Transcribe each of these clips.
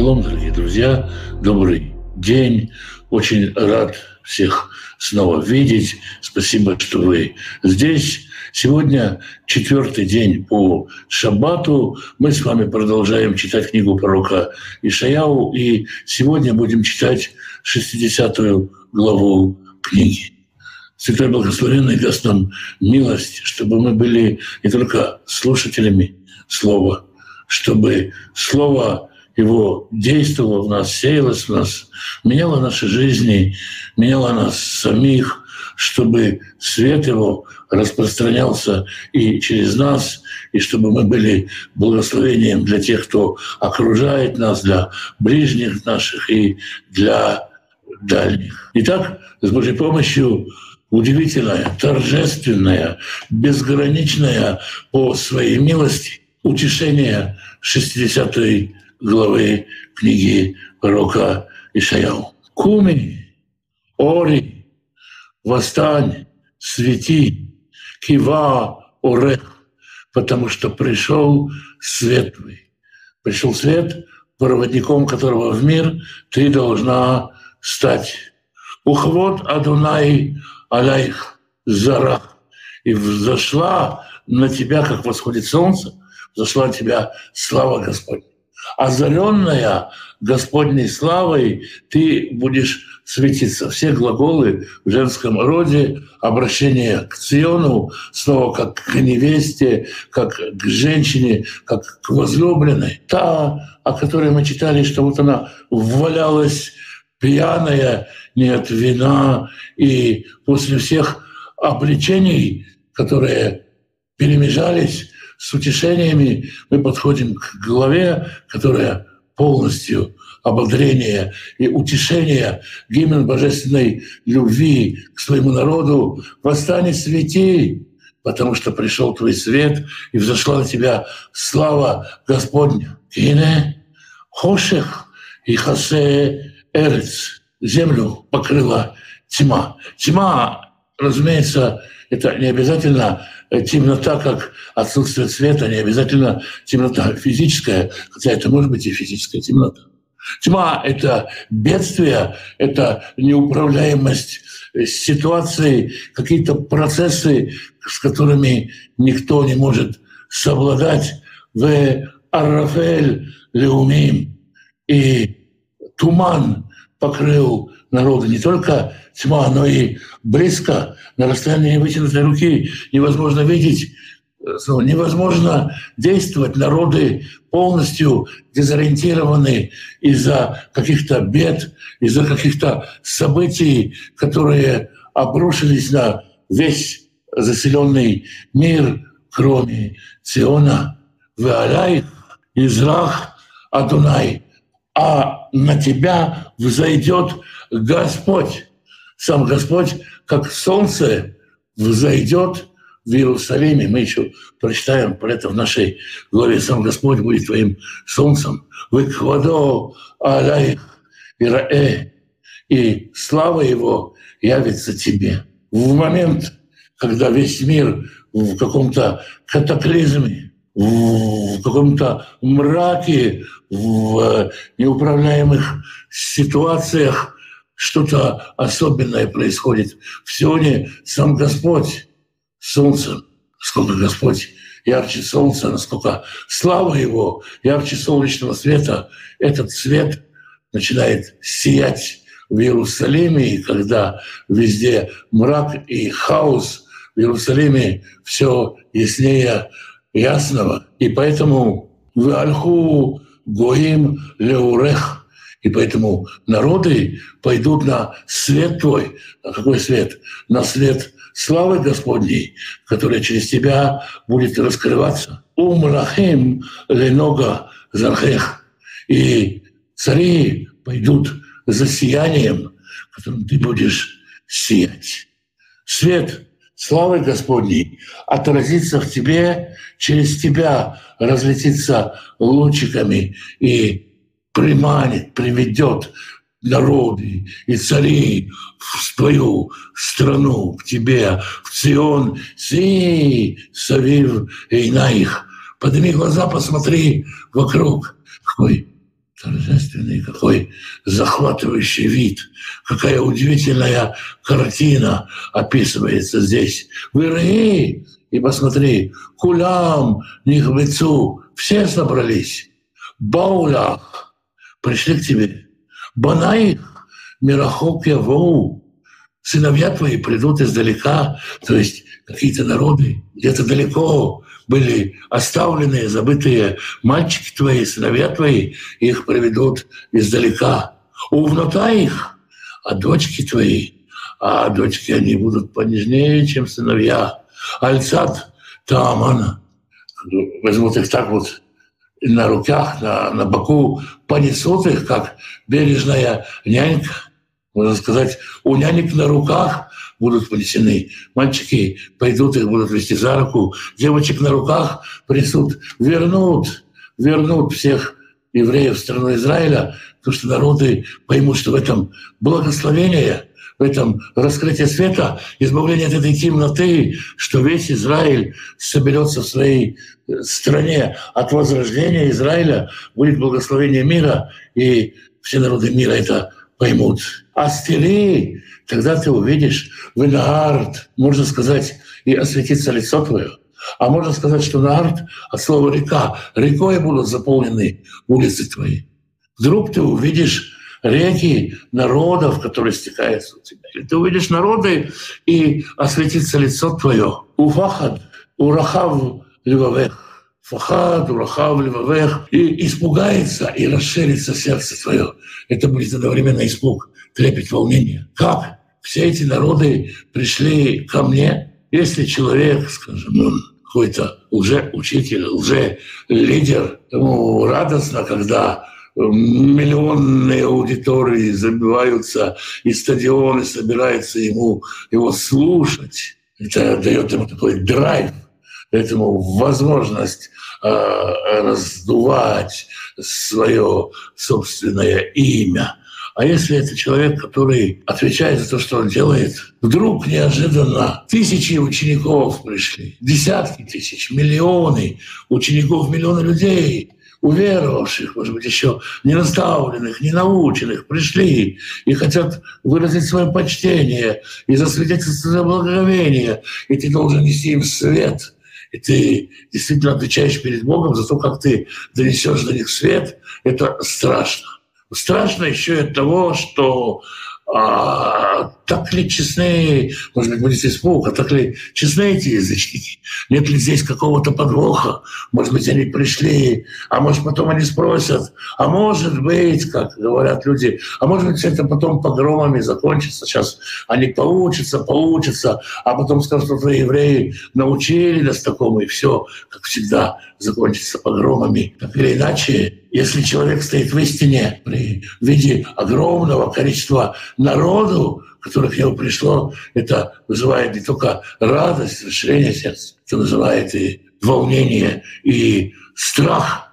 Шалом, дорогие друзья, добрый день. Очень рад всех снова видеть. Спасибо, что вы здесь. Сегодня четвертый день по Шаббату. Мы с вами продолжаем читать книгу пророка Ишаяу, и сегодня будем читать 60 главу книги. Святой Благословенный даст нам милость, чтобы мы были не только слушателями Слова, чтобы Слово его действовало в нас, сеялось в нас, меняло наши жизни, меняло нас самих, чтобы свет его распространялся и через нас, и чтобы мы были благословением для тех, кто окружает нас, для ближних наших и для дальних. Итак, с Божьей помощью удивительная, торжественная, безграничная по своей милости утешение 60 главы книги пророка Ишаяу. Куми, ори, восстань, свети, кива, орех, потому что пришел свет твой. Пришел свет, проводником которого в мир ты должна стать. Ухвот Адунай Аляйх Зарах. И взошла на тебя, как восходит солнце, взошла на тебя слава Господня озаренная Господней славой, ты будешь светиться. Все глаголы в женском роде, обращение к Циону, снова как к невесте, как к женщине, как к возлюбленной. Та, о которой мы читали, что вот она валялась пьяная, не от вина, и после всех обличений, которые перемежались, с утешениями мы подходим к главе, которая полностью ободрение и утешение, гимн божественной любви к своему народу. «Восстань, свети, потому что пришел твой свет, и взошла на тебя слава Господня». Кине хошех и хасе эрец. Землю покрыла тьма. Тьма, разумеется, это не обязательно темнота как отсутствие света, не обязательно темнота физическая, хотя это может быть и физическая темнота. Тьма — это бедствие, это неуправляемость ситуации, какие-то процессы, с которыми никто не может совладать. В Арафель Леумим и туман покрыл народа не только тьма, но и близко, на расстоянии вытянутой руки невозможно видеть, э, невозможно действовать. Народы полностью дезориентированы из-за каких-то бед, из-за каких-то событий, которые обрушились на весь заселенный мир, кроме Сиона, Веаляй, Израх, Адунай. А на тебя взойдет Господь сам Господь, как солнце, взойдет в Иерусалиме. Мы еще прочитаем про это в нашей главе. Сам Господь будет твоим солнцем. Выквадо алайх ираэ. И слава Его явится тебе. В момент, когда весь мир в каком-то катаклизме, в каком-то мраке, в неуправляемых ситуациях, что-то особенное происходит. Сионе сам Господь, солнце, сколько Господь ярче солнца, насколько слава Его ярче солнечного света, этот свет начинает сиять в Иерусалиме, и когда везде мрак и хаос, в Иерусалиме все яснее ясного. И поэтому в Альху Гоим Леурех – и поэтому народы пойдут на свет твой. На какой свет? На свет славы Господней, которая через тебя будет раскрываться. Умрахим ленога зархех. И цари пойдут за сиянием, которым ты будешь сиять. Свет славы Господней отразится в тебе, через тебя разлетится лучиками и приманит, приведет народы и царей в твою страну, к тебе, в Цион, си, Савив и на их. Подними глаза, посмотри вокруг. Какой торжественный, какой захватывающий вид, какая удивительная картина описывается здесь. Выры, и посмотри, кулям, нихбецу, все собрались. Баулях, пришли к тебе. Банаих, мирахок явоу, сыновья твои придут издалека, то есть какие-то народы где-то далеко были оставленные, забытые мальчики твои, сыновья твои, их приведут издалека. Увнота их, а дочки твои, а дочки они будут понежнее, чем сыновья. Альцат Таамана. Возьмут их так вот на руках, на, на боку, понесут их, как бережная нянька. Можно сказать, у нянек на руках будут понесены. Мальчики пойдут, их будут вести за руку. Девочек на руках принесут, вернут, вернут всех евреев в страну Израиля, потому что народы поймут, что в этом благословение, в этом раскрытие света, избавление от этой темноты, что весь Израиль соберется в своей э, стране. От возрождения Израиля будет благословение мира, и все народы мира это поймут. Астери, тогда ты увидишь в можно сказать, и осветится лицо твое. А можно сказать, что Наарт от слова река. Рекой будут заполнены улицы твои. Вдруг ты увидишь реки народов, которые стекаются у тебя. Ты увидишь народы, и осветится лицо твое. Уфахад, урахав левовех. Фахад, урахав левовех. И испугается, и расширится сердце твое. Это будет одновременно испуг трепет, волнение. Как все эти народы пришли ко мне, если человек, скажем, ну, какой-то лже-учитель, лже-лидер, ему радостно, когда миллионные аудитории забиваются, и стадионы собираются ему его слушать. Это дает ему такой драйв, ему возможность э, раздувать свое собственное имя – а если это человек, который отвечает за то, что он делает, вдруг неожиданно тысячи учеников пришли, десятки тысяч, миллионы учеников, миллионы людей, уверовавших, может быть, еще не наставленных, не наученных, пришли и хотят выразить свое почтение и засвидетельствовать свое благоговение, и ты должен нести им свет, и ты действительно отвечаешь перед Богом за то, как ты донесешь до них свет, это страшно. Страшно еще от того, что а, так ли честны, может быть, будет испуг, а так ли честны эти язычники? Нет ли здесь какого-то подвоха? Может быть, они пришли, а может, потом они спросят, а может быть, как говорят люди, а может быть, это потом погромами закончится. Сейчас они поучатся, поучатся, а потом скажут, что евреи, научили нас такому, и все, как всегда, закончится погромами. Так или иначе, если человек стоит в истине при виде огромного количества народу, которых ему пришло, это вызывает не только радость, расширение сердца, это вызывает и волнение, и страх.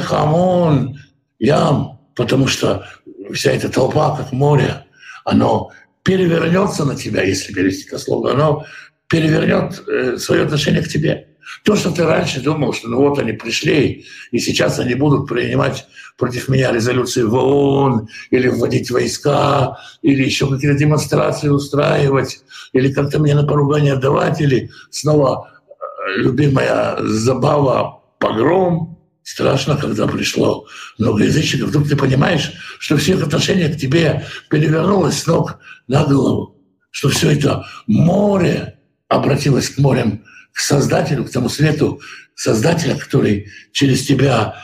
хамон ям, потому что вся эта толпа, как море, оно перевернется на тебя, если перевести это слово, оно перевернет э, свое отношение к тебе. То, что ты раньше думал, что ну вот они пришли, и сейчас они будут принимать против меня резолюции в ООН, или вводить войска, или еще какие-то демонстрации устраивать, или как-то мне на поругание давать, или снова э, любимая забава погром. Страшно, когда пришло много язычников. Вдруг ты понимаешь, что все их отношение к тебе перевернулось с ног на голову, что все это море обратилось к морям к Создателю, к тому свету Создателя, который через тебя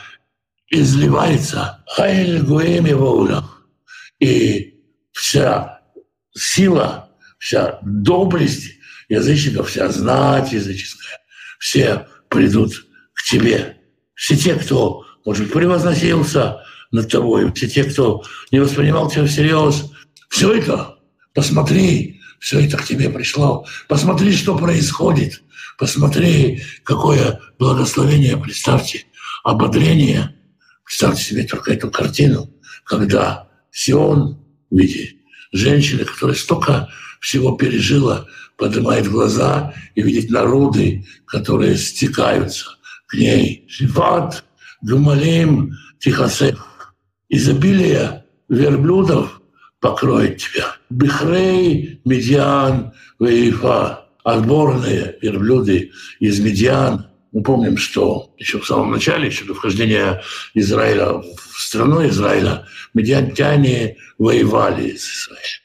изливается. Хайль Гуэми Воулах. И вся сила, вся доблесть язычников, вся знать языческая, все придут к тебе. Все те, кто, может быть, превозносился над тобой, все те, кто не воспринимал тебя всерьез, все это, посмотри, все это к тебе пришло. Посмотри, что происходит. Посмотри, какое благословение, представьте, ободрение. Представьте себе только эту картину, когда Сион в виде женщины, которая столько всего пережила, поднимает глаза и видит народы, которые стекаются к ней. Шифат, Гумалим, Тихосех. изобилие верблюдов покроет тебя. Бихрей, Медиан, Вейфа. Отборные верблюды из Медиан. Мы помним, что еще в самом начале, еще до вхождения Израиля в страну Израиля, медиантяне воевали с Израилем.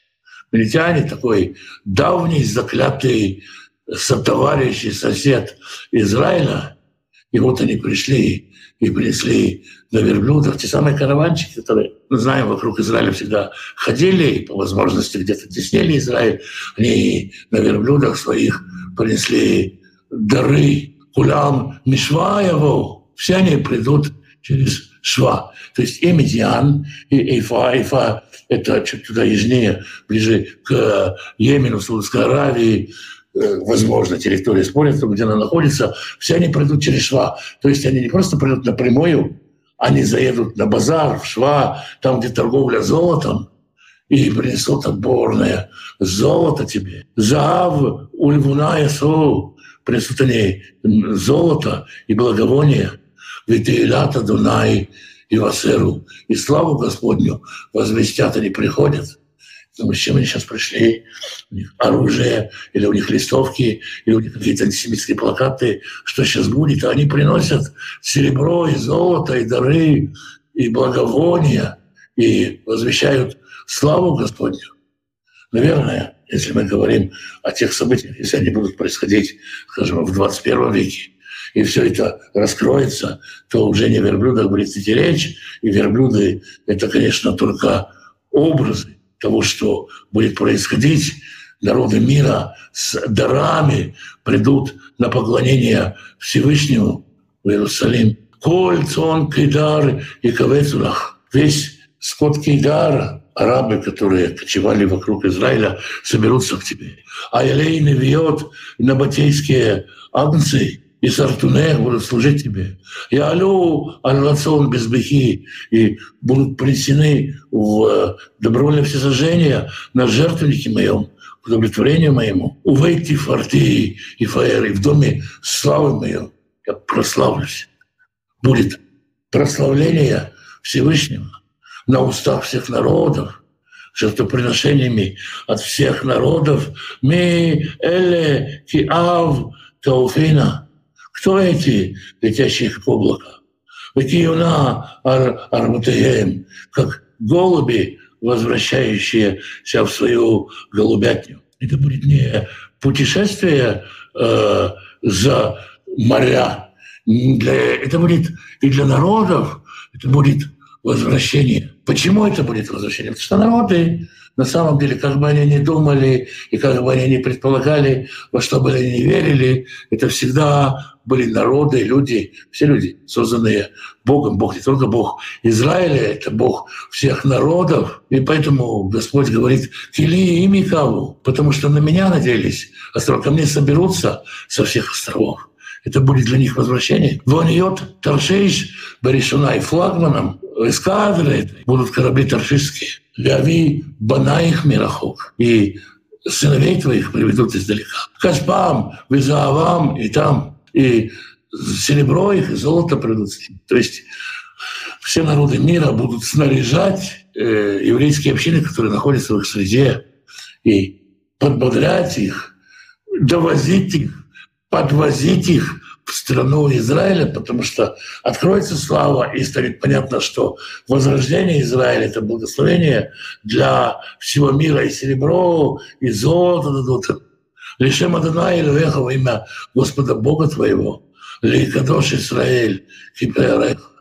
Медиане такой давний, заклятый сотоварищ и сосед Израиля, и вот они пришли и принесли на верблюдах те самые караванчики, которые, мы знаем, вокруг Израиля всегда ходили, и по возможности где-то теснили Израиль, они на верблюдах своих принесли дары кулям Мишваеву. Все они придут через Шва. То есть и Медиан, и Эйфа. Эйфа – это чуть туда южнее, ближе к Йемену, Саудовской Аравии, Э, возможно, территория спорят, где она находится, все они пройдут через Шва. То есть они не просто пройдут напрямую, они заедут на базар, в Шва, там, где торговля золотом, и принесут отборное золото тебе. Зав, ульвуна ясу, принесут они золото и благовоние. Ведь Илята Дунай и Васеру, и славу Господню возвестят они приходят. Думаю, с чем они сейчас пришли? У них оружие, или у них листовки, или у них какие-то антисемитские плакаты. Что сейчас будет? Они приносят серебро и золото, и дары, и благовония, и возвещают славу Господню. Наверное, если мы говорим о тех событиях, если они будут происходить, скажем, в 21 веке, и все это раскроется, то уже не верблюдах будет идти речь, и верблюды — это, конечно, только образы того, что будет происходить, народы мира с дарами придут на поклонение Всевышнему в Иерусалим. Коль, цон, кейдар и кавецулах. Весь скот кейдара, арабы, которые кочевали вокруг Израиля, соберутся к тебе. А Елейный вьет на батейские агнцы – и сартунех будут служить тебе. И алю аль-рацион без бехи, и будут принесены в э, добровольное всесожжение на жертвеннике моем, к удовлетворению моему. Увейти фарти и фаеры в доме славы моем. Я прославлюсь. Будет прославление Всевышнего на устах всех народов, жертвоприношениями от всех народов. Ми эле ки ав тауфина – кто эти летящие как облако? Ватиюна ар армутеем, как голуби, возвращающиеся в свою голубятню. Это будет не путешествие э, за моря, для, это будет и для народов, это будет возвращение. Почему это будет возвращение? Потому что народы на самом деле, как бы они ни думали и как бы они ни предполагали, во что бы они ни верили, это всегда были народы, люди, все люди, созданные Богом. Бог не только Бог Израиля, это Бог всех народов. И поэтому Господь говорит, «Кили ими каву», потому что на меня надеялись, острова ко мне соберутся со всех островов. Это будет для них возвращение. Воньет Таршиш, Баришуна и флагманом эскадры будут корабли торшистские. Ляви Банаих Мирахок. И сыновей твоих приведут издалека. Каспам, Визаавам и там. И серебро их, и золото придут. То есть все народы мира будут снаряжать э, еврейские общины, которые находятся в их среде, и подбодрять их, довозить их, подвозить их в страну Израиля, потому что откроется слава, и станет понятно, что возрождение Израиля — это благословение для всего мира, и серебро, и золото дадут. Лишем Адонай Илвеха во имя Господа Бога твоего, Лейкадош Израиль, Кипререх,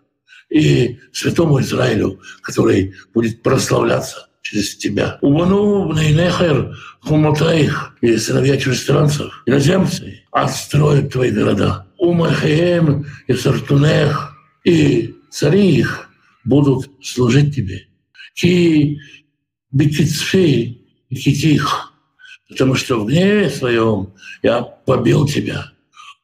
и святому Израилю, который будет прославляться через тебя. Убану Нейнехер Хуматаих и сыновья чужестранцев, иноземцы, отстроят твои города. Умахеем и Сартунех, и цари их будут служить тебе. Ки бекицфи и китих, потому что в гневе своем я побил тебя.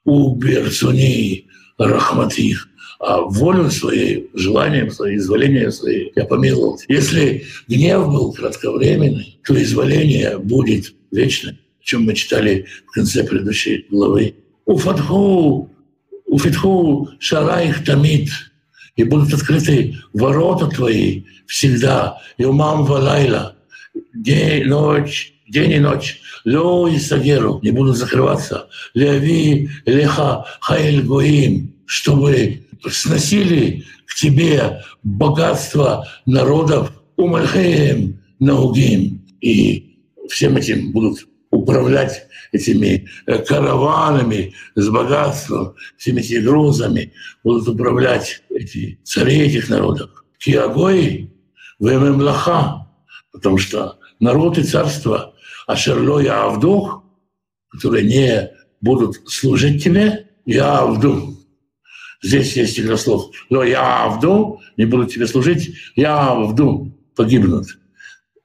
У Берцуни Рахматих, а волю своей, желанием своей, изволением своей я помиловал. Если гнев был кратковременный, то изволение будет вечным, о чем мы читали в конце предыдущей главы. Уфатху, уфитху шарайх тамид, и будут открыты ворота твои всегда, и умам валайла, день, ночь, день и ночь, ло и сагеру, не будут закрываться, леви леха хайль гуим, чтобы сносили к тебе богатство народов, умальхеем наугим, и всем этим будут управлять этими э, караванами с богатством, всеми этими грузами, будут управлять эти цари этих народов. Киагой, Вемемлаха, потому что народ и царство, а Шерло и Авдух, которые не будут служить тебе, я Авду. Здесь есть игра слов. Но я Авду, не будут тебе служить, я Авду, погибнут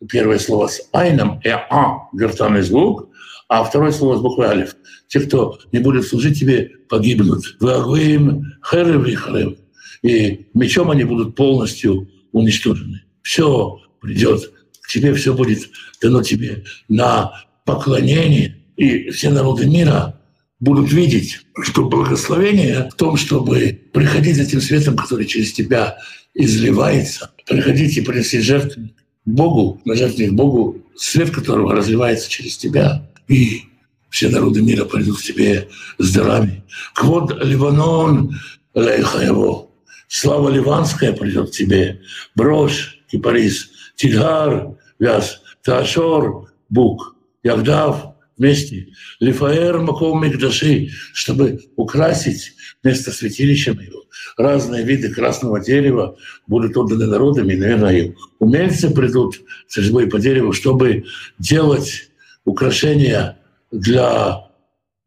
первое слово с айном, и а, гортанный звук, а второе слово с буквой алиф. Те, кто не будет служить тебе, погибнут. Вагуим хэрев и хэрев. И мечом они будут полностью уничтожены. Все придет тебе, все будет дано тебе на поклонение. И все народы мира будут видеть, что благословение в том, чтобы приходить за тем светом, который через тебя изливается, приходить и принести жертву Богу, на жертвенник Богу, свет которого разливается через тебя, и все народы мира придут к тебе с дарами. Квод Ливанон лейха его. Слава ливанская придет к тебе. Брошь, кипарис, тильгар, вяз, таашор, бук, ягдав, вместе. Лифаэр маком мигдаши, чтобы украсить место святилища моего разные виды красного дерева будут отданы народами, и, наверное, умельцы придут с резьбой по дереву, чтобы делать украшения для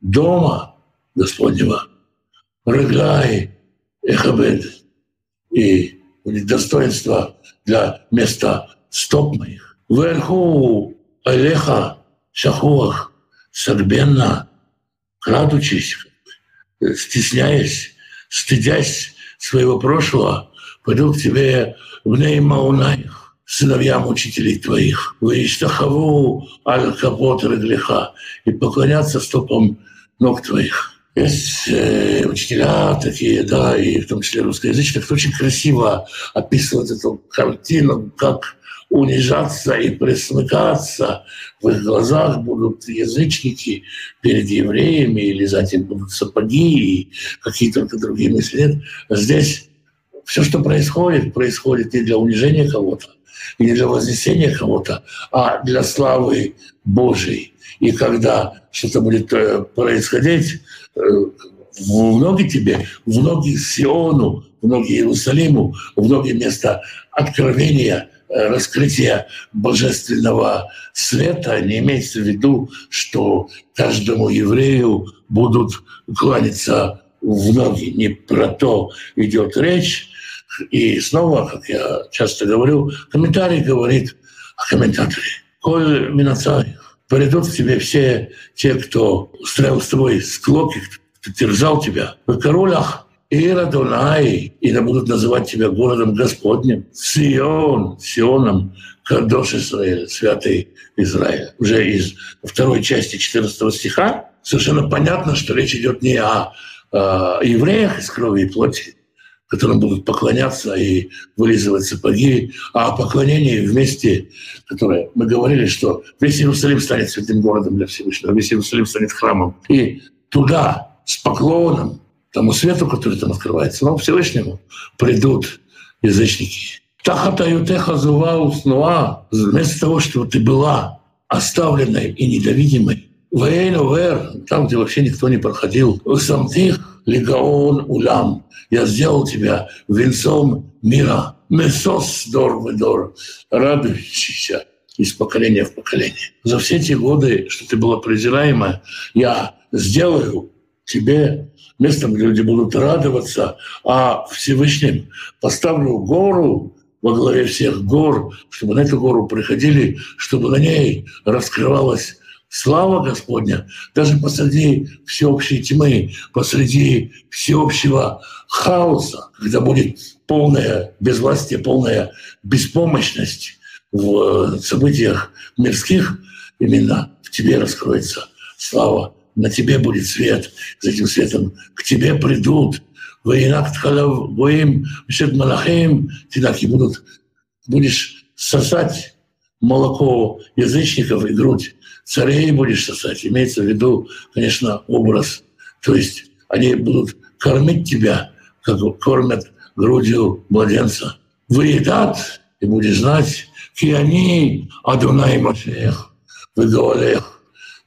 дома Господнего. Рыглай, Эхабед и будет достоинство для места стоп моих. Вверху Алеха Шахуах согбенно, крадучись, стесняясь, стыдясь своего прошлого, пойду к тебе в Неймаунаях, сыновьям учителей твоих, Ваиштахаву аль капот греха и поклоняться стопам ног твоих. Есть э, учителя такие, да, и в том числе русскоязычных, кто очень красиво описывают эту картину, как унижаться и присмыкаться. В их глазах будут язычники перед евреями, или затем будут сапоги и какие только другие мысли. Здесь все, что происходит, происходит не для унижения кого-то, и не для вознесения кого-то, а для славы Божией. И когда что-то будет э, происходить, э, в ноги тебе, в ноги Сиону, в ноги Иерусалиму, в ноги места откровения – раскрытие божественного света, не имеется в виду, что каждому еврею будут кланяться в ноги. Не про то идет речь. И снова, как я часто говорю, комментарий говорит о комментаторе. Коль Минацай, придут к тебе все те, кто устраивал с тобой склоки, кто терзал тебя. В королях Ира Дунай, и да будут называть тебя городом Господним. Сион, Сионом, Кадош Израиль, святый Израиль. Уже из второй части 14 стиха совершенно понятно, что речь идет не о, о евреях из крови и плоти, которым будут поклоняться и вылизывать сапоги, а о поклонении вместе, которое мы говорили, что весь Иерусалим станет святым городом для Всевышнего, весь Иерусалим станет храмом. И туда с поклоном тому свету, который там открывается, но Всевышнему придут язычники. Тахата ютеха зува уснуа, вместо того, чтобы ты была оставленной и недовидимой, Вейну там, где вообще никто не проходил, Самтих легаон улам, я сделал тебя венцом мира, месос дор ведор, радующийся из поколения в поколение. За все эти годы, что ты была презираема, я сделаю тебе местом, где люди будут радоваться, а Всевышним поставлю гору во главе всех гор, чтобы на эту гору приходили, чтобы на ней раскрывалась слава Господня, даже посреди всеобщей тьмы, посреди всеобщего хаоса, когда будет полная безвластие, полная беспомощность в событиях мирских, именно в тебе раскроется слава на тебе будет свет, за этим светом к тебе придут ты так и будут, будешь сосать молоко язычников и грудь царей будешь сосать. Имеется в виду, конечно, образ. То есть они будут кормить тебя, как кормят грудью младенца. Выедат, и будешь знать, киани Адунай Машех, выговорех.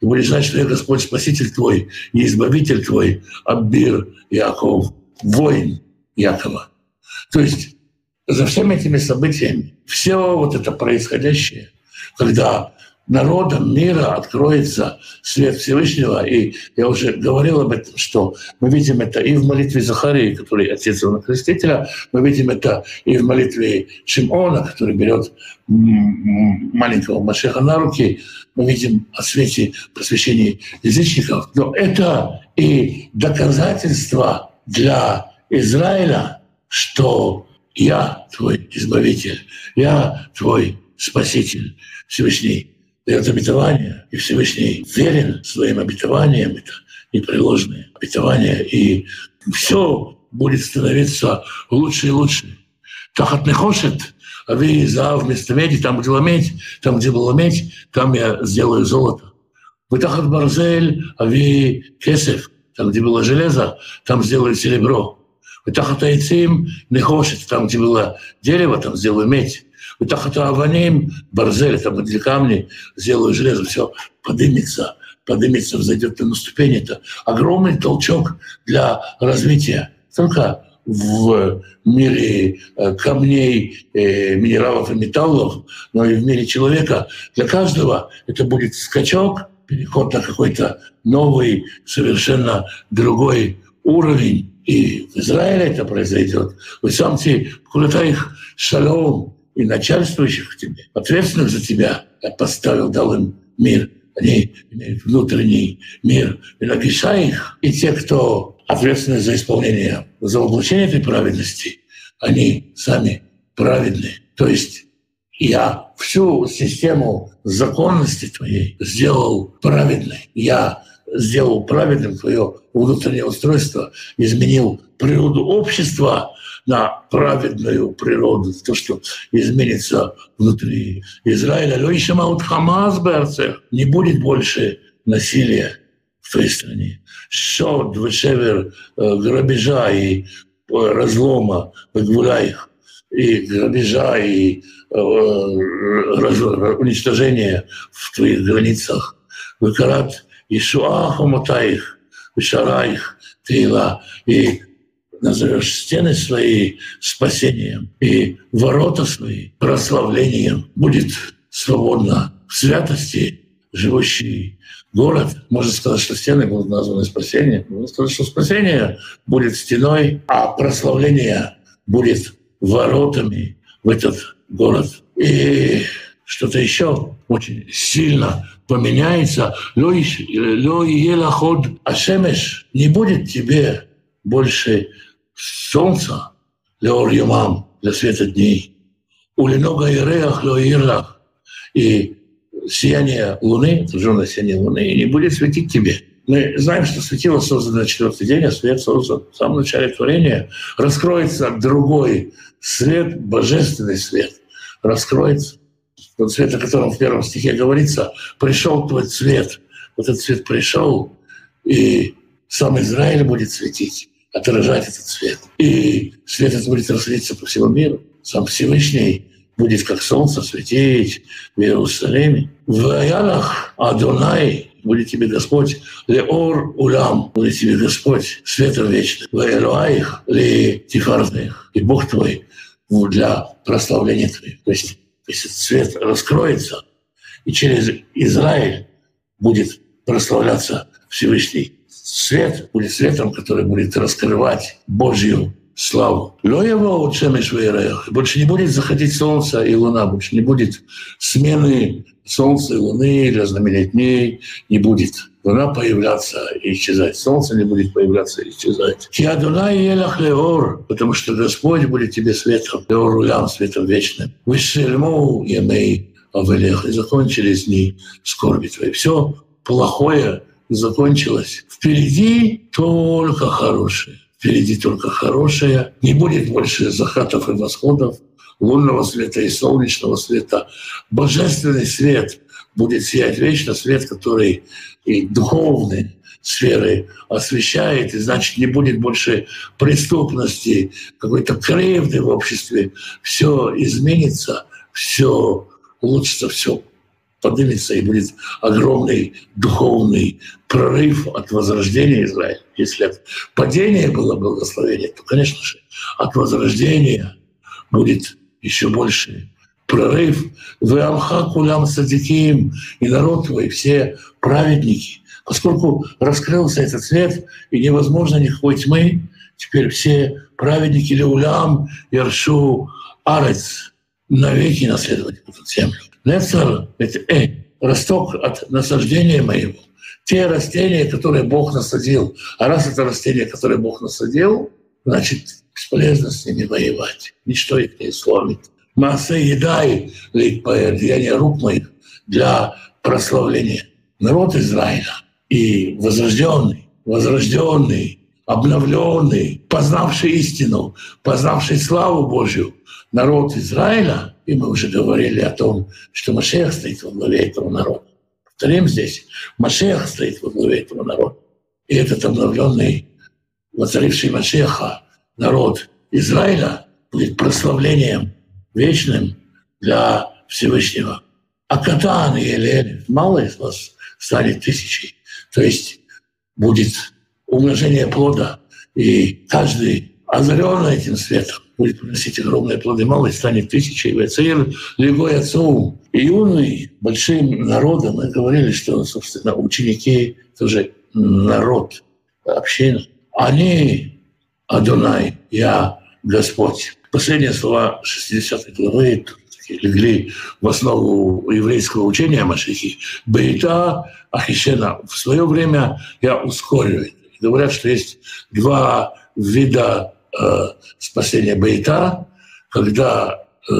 И будешь знать, что я Господь Спаситель твой и Избавитель твой, Аббир Яков, воин Якова. То есть за всеми этими событиями, все вот это происходящее, когда народам мира откроется свет Всевышнего. И я уже говорил об этом, что мы видим это и в молитве Захарии, который отец Иоанна Крестителя, мы видим это и в молитве Шимона, который берет маленького Машеха на руки, мы видим о свете просвещения язычников. Но это и доказательство для Израиля, что я твой избавитель, я твой спаситель Всевышний дает обетование, и Всевышний верен своим обетованиям, это непреложные обетования, и все будет становиться лучше и лучше. Тахат нехошет, а вы за вместо меди, там, где была медь, там, где была медь, там я сделаю золото. Вы тахат барзель, а вы кесев, там, где было железо, там сделаю серебро. Вы тахат айцим, нехошет, там, где было дерево, там сделаю медь. Тахата аваним, барзель, там где камни, сделаю железо, все подымется, подымется, взойдет на ступень. Это огромный толчок для развития. Только в мире э, камней, э, минералов и металлов, но и в мире человека. Для каждого это будет скачок, переход на какой-то новый, совершенно другой уровень. И в Израиле это произойдет. Вы сам куда-то их шалом, и начальствующих тебе, ответственных за тебя, я поставил, дал им мир. Они имеют внутренний мир. И напиша их, и те, кто ответственны за исполнение, за воплощение этой праведности, они сами праведны. То есть я всю систему законности твоей сделал праведной. Я сделал праведным твое внутреннее устройство, изменил природу общества, на праведную природу, то, что изменится внутри Израиля. Лойшамаут Хамас Берцех не будет больше насилия в твоей стране. Шот, вешевер, э, грабежа и э, разлома их и грабежа, и э, уничтожения в твоих границах. Выкарат Ишуа Хомутаих, Вишараих, Тейла, и назовешь стены свои спасением и ворота свои прославлением. Будет свободно в святости живущий город. Можно сказать, что стены будут названы спасением. Можно сказать, что спасение будет стеной, а прославление будет воротами в этот город. И что-то еще очень сильно поменяется. Ло елаход ашемеш. Не будет тебе больше солнца, юмам, для света дней, улинога и реах леоирлах, и сияние Луны, отраженное сияние Луны, и не будет светить тебе. Мы знаем, что светило создано на четвертый день, а свет создан в самом начале творения. Раскроется другой свет, божественный свет. Раскроется. Тот свет, о котором в первом стихе говорится, пришел твой цвет. Вот этот цвет пришел, и сам Израиль будет светить отражать этот свет. И свет этот будет расходиться по всему миру. Сам Всевышний будет как солнце светить в Иерусалиме. В Аянах Адонай будет тебе Господь, Леор Улам, будет тебе Господь, светом вечным. В Элуаих, Ле Тифарных, и Бог твой для прославления твоего. То есть, если свет раскроется, и через Израиль будет прославляться Всевышний свет будет светом, который будет раскрывать Божью славу. Лоева Больше не будет заходить солнце и луна, больше не будет смены солнца и луны для знаменитых дней, не будет. Луна появляться и исчезать. Солнце не будет появляться и исчезать. Киадуна и елах леор, потому что Господь будет тебе светом, леор улям, светом вечным. Вышельму емей авелех, и закончились дни скорби твои. Все плохое закончилось. Впереди только хорошее. впереди только хорошее. Не будет больше захатов и восходов, лунного света и солнечного света. Божественный свет будет сиять вечно, свет, который и духовный, сферы освещает, и значит не будет больше преступности, какой-то кривды в обществе. Все изменится, все улучшится, все поднимется, и будет огромный духовный прорыв от возрождения Израиля. Если от падения было благословение, то, конечно же, от возрождения будет еще больше прорыв. Вы Амха Кулям Садиким, и народ твой, все праведники. Поскольку раскрылся этот свет, и невозможно никакой тьмы, теперь все праведники Леулям, Яршу, Арец навеки наследовать эту землю. Нецар — это э, росток от насаждения моего. Те растения, которые Бог насадил. А раз это растение, которое Бог насадил, значит, бесполезно с ними воевать. Ничто их не сломит. Масса едай, деяния рук моих для прославления. Народ Израиля и возрожденный, возрожденный, обновленный, познавший истину, познавший славу Божью народ Израиля, и мы уже говорили о том, что Машех стоит во главе этого народа. Повторим здесь, Машех стоит во главе этого народа. И этот обновленный, воцаривший Машеха народ Израиля будет прославлением вечным для Всевышнего. А Катан и Элель, мало из вас станет тысячей. То есть будет умножение плода, и каждый озаренный этим светом будет приносить огромные плоды, малый станет тысячей. Вецеир легой отцом. И юный большим народом, мы говорили, что, собственно, ученики тоже народ, община. Они, Адонай, я Господь. Последние слова 60 главы легли в основу еврейского учения о Машихе. Бейта Ахишена. В свое время я ускорю это. Говорят, что есть два вида спасения Бейта, когда э,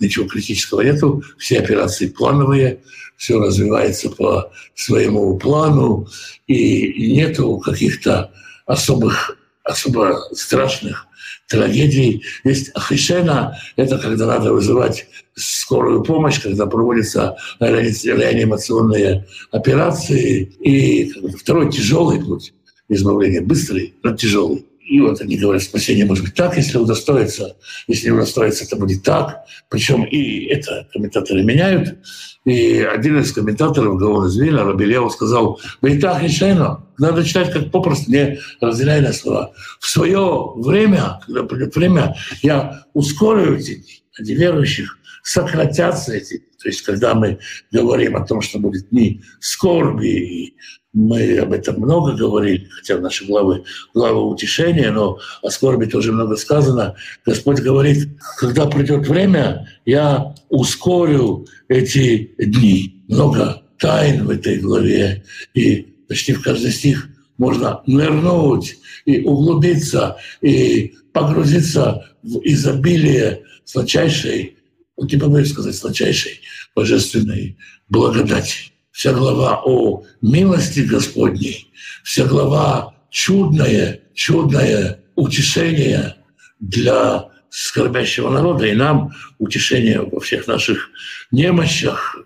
ничего критического нету, все операции плановые, все развивается по своему плану, и нету каких-то особых, особо страшных трагедий. Есть ахишена, это когда надо вызывать скорую помощь, когда проводятся реанимационные операции. И второй тяжелый путь избавления, быстрый, но тяжелый. И вот они говорят, спасение может быть так, если удостоится, если удостоится, это будет так. Причем и это комментаторы меняют. И один из комментаторов Гаон из Вильна, Рабелева, сказал, «Бейтах решено». Надо читать как попросту, не разделяя на слова. В свое время, когда придет время, я ускорю эти дни, верующих сократятся эти. То есть когда мы говорим о том, что будет дни скорби и мы об этом много говорили, хотя в нашей главы глава утешения, но о скорби тоже много сказано. Господь говорит, когда придет время, я ускорю эти дни. Много тайн в этой главе, и почти в каждый стих можно нырнуть и углубиться, и погрузиться в изобилие сладчайшей, вот не побоюсь сказать, сладчайшей божественной благодати вся глава о милости Господней, вся глава чудное, чудное утешение для скорбящего народа, и нам утешение во всех наших немощах,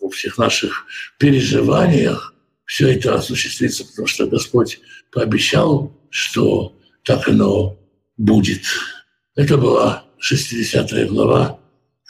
во всех наших переживаниях, все это осуществится, потому что Господь пообещал, что так оно будет. Это была 60 глава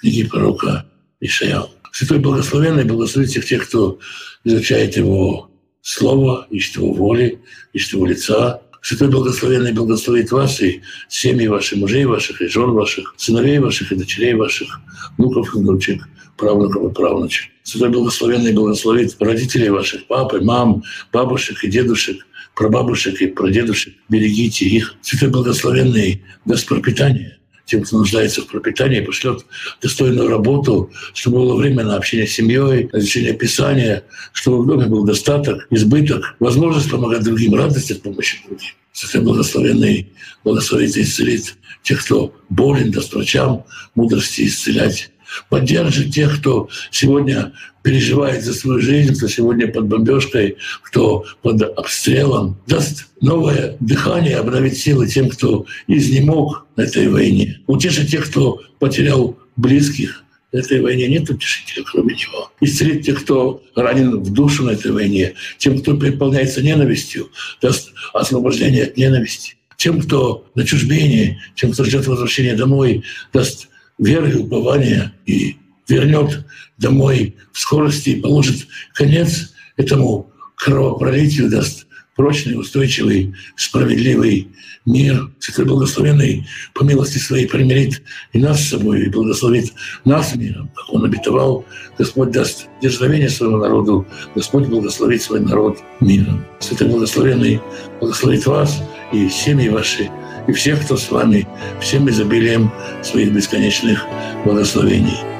книги пророка Ишаял. Святой Благословенный благословит всех тех, кто изучает Его Слово, ищет Его воли, ищет Его лица. Святой Благословенный благословит вас и семьи ваших, мужей ваших, и жен ваших, сыновей ваших и дочерей ваших, внуков и внучек, правнуков и правнучек. Святой Благословенный благословит родителей ваших, папы, мам, бабушек и дедушек, прабабушек и прадедушек. Берегите их. Святой Благословенный даст пропитание – тем, кто нуждается в пропитании, пошлет достойную работу, чтобы было время на общение с семьей, на изучение Писания, чтобы в доме был достаток, избыток, возможность помогать другим, радость от помощи другим. Святой Благословенный благословит и исцелит тех, кто болен, даст врачам мудрости исцелять поддержит тех, кто сегодня переживает за свою жизнь, кто сегодня под бомбежкой, кто под обстрелом, даст новое дыхание, обновить силы тем, кто изнемог на этой войне, утешит тех, кто потерял близких, на этой войне нет утешителя, кроме него. Исцелит тех, кто ранен в душу на этой войне, тем, кто переполняется ненавистью, даст освобождение от ненависти. Тем, кто на чужбине, тем, кто ждет возвращения домой, даст веру и упование и вернет домой в скорости и положит конец этому кровопролитию, даст прочный, устойчивый, справедливый мир, святой благословенный по милости своей примирит и нас с собой, и благословит нас миром, как Он обетовал. Господь даст дерзновение своему народу, Господь благословит свой народ миром. Святой благословенный благословит вас и семьи ваши, и всех, кто с вами, всем изобилием своих бесконечных благословений.